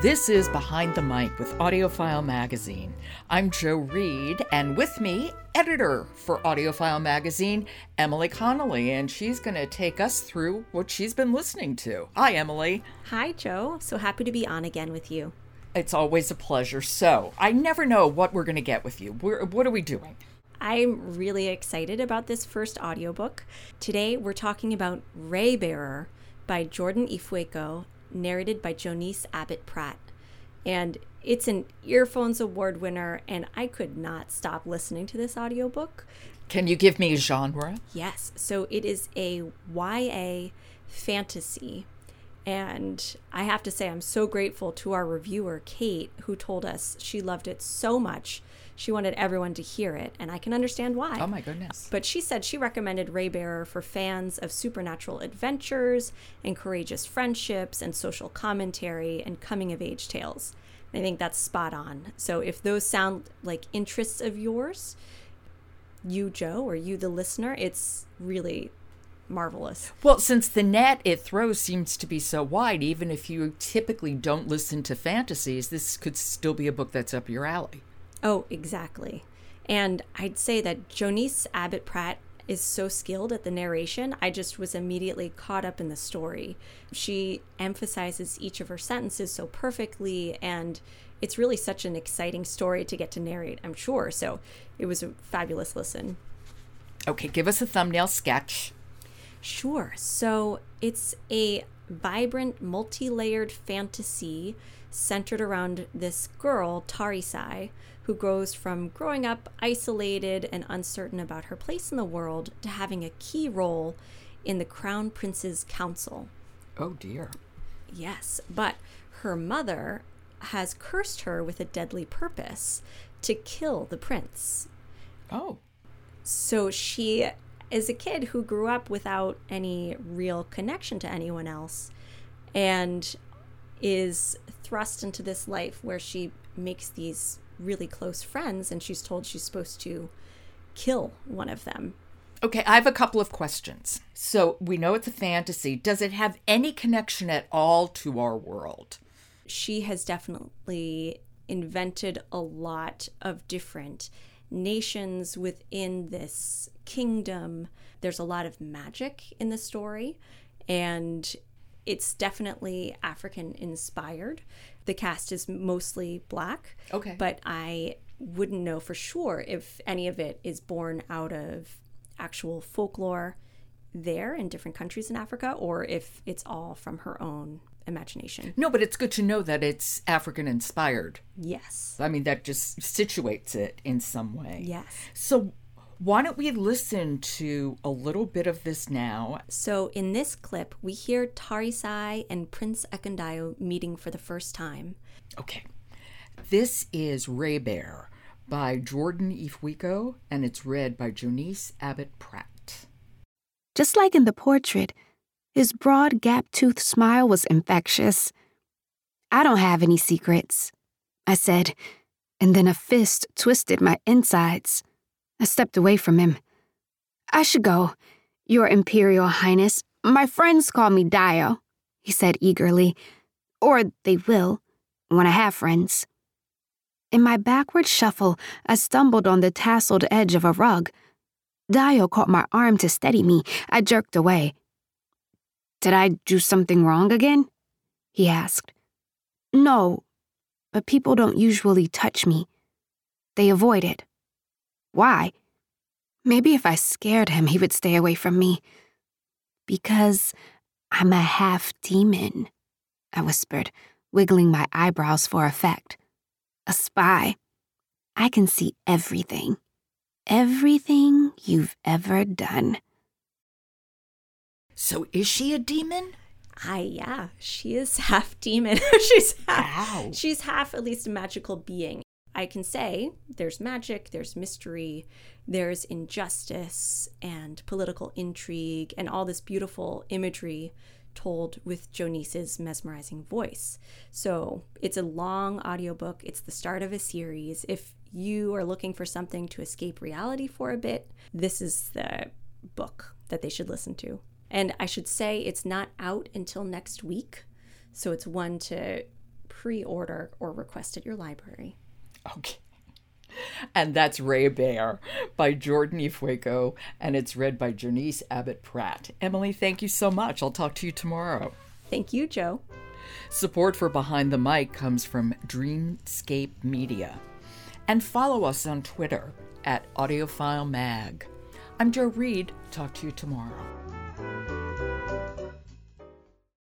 This is Behind the Mic with AudioFile Magazine. I'm Joe Reed, and with me, editor for AudioFile Magazine, Emily Connolly, and she's going to take us through what she's been listening to. Hi, Emily. Hi, Joe. So happy to be on again with you. It's always a pleasure. So, I never know what we're going to get with you. We're, what are we doing? I'm really excited about this first audiobook. Today, we're talking about Raybearer by Jordan Ifueko narrated by Jonice Abbott Pratt. And it's an Earphones Award winner, and I could not stop listening to this audiobook. Can you give me a genre? Yes. So it is a YA fantasy. And I have to say, I'm so grateful to our reviewer, Kate, who told us she loved it so much she wanted everyone to hear it, and I can understand why. Oh my goodness. But she said she recommended Raybearer for fans of supernatural adventures and courageous friendships and social commentary and coming of age tales. I think that's spot on. So if those sound like interests of yours, you, Joe, or you, the listener, it's really marvelous. Well, since the net it throws seems to be so wide, even if you typically don't listen to fantasies, this could still be a book that's up your alley. Oh, exactly. And I'd say that Jonice Abbott Pratt is so skilled at the narration. I just was immediately caught up in the story. She emphasizes each of her sentences so perfectly, and it's really such an exciting story to get to narrate, I'm sure. So it was a fabulous listen. Okay, give us a thumbnail sketch. Sure. So it's a vibrant, multi layered fantasy centered around this girl, Tarisai, who grows from growing up isolated and uncertain about her place in the world to having a key role in the Crown Prince's council. Oh dear. Yes, but her mother has cursed her with a deadly purpose to kill the prince. Oh. So she is a kid who grew up without any real connection to anyone else and is thrust into this life where she makes these really close friends and she's told she's supposed to kill one of them. Okay, I have a couple of questions. So we know it's a fantasy. Does it have any connection at all to our world? She has definitely invented a lot of different nations within this kingdom. There's a lot of magic in the story, and it's definitely African inspired. The cast is mostly black. Okay. But I wouldn't know for sure if any of it is born out of actual folklore there in different countries in Africa or if it's all from her own imagination. No, but it's good to know that it's African inspired. Yes. I mean, that just situates it in some way. Yes. So, why don't we listen to a little bit of this now? So, in this clip, we hear Tarisai and Prince Ekundayo meeting for the first time. Okay. This is Raybearer by Jordan Ifueko, and it's read by Jonice Abbott Pratt. Just like in the portrait, his broad, gap toothed smile was infectious. I don't have any secrets, I said, and then a fist twisted my insides. I stepped away from him. I should go, Your Imperial Highness. My friends call me Dio, he said eagerly. Or they will, when I have friends. In my backward shuffle, I stumbled on the tasseled edge of a rug. Dio caught my arm to steady me. I jerked away. Did I do something wrong again? He asked. No, but people don't usually touch me. They avoid it. Why? Maybe if I scared him, he would stay away from me. Because I'm a half demon, I whispered, wiggling my eyebrows for effect. A spy. I can see everything. Everything you've ever done. So, is she a demon? I yeah, she is half demon. she's half, Wow. she's half at least a magical being. I can say there's magic, there's mystery, there's injustice and political intrigue and all this beautiful imagery told with Jonice's mesmerizing voice. So, it's a long audiobook. It's the start of a series. If you are looking for something to escape reality for a bit, this is the book that they should listen to. And I should say it's not out until next week. So it's one to pre order or request at your library. Okay. And that's Ray Bear by Jordan Ifueko, and it's read by Jonice Abbott Pratt. Emily, thank you so much. I'll talk to you tomorrow. Thank you, Joe. Support for Behind the Mic comes from Dreamscape Media. And follow us on Twitter at AudioFileMag. I'm Joe Reed. Talk to you tomorrow.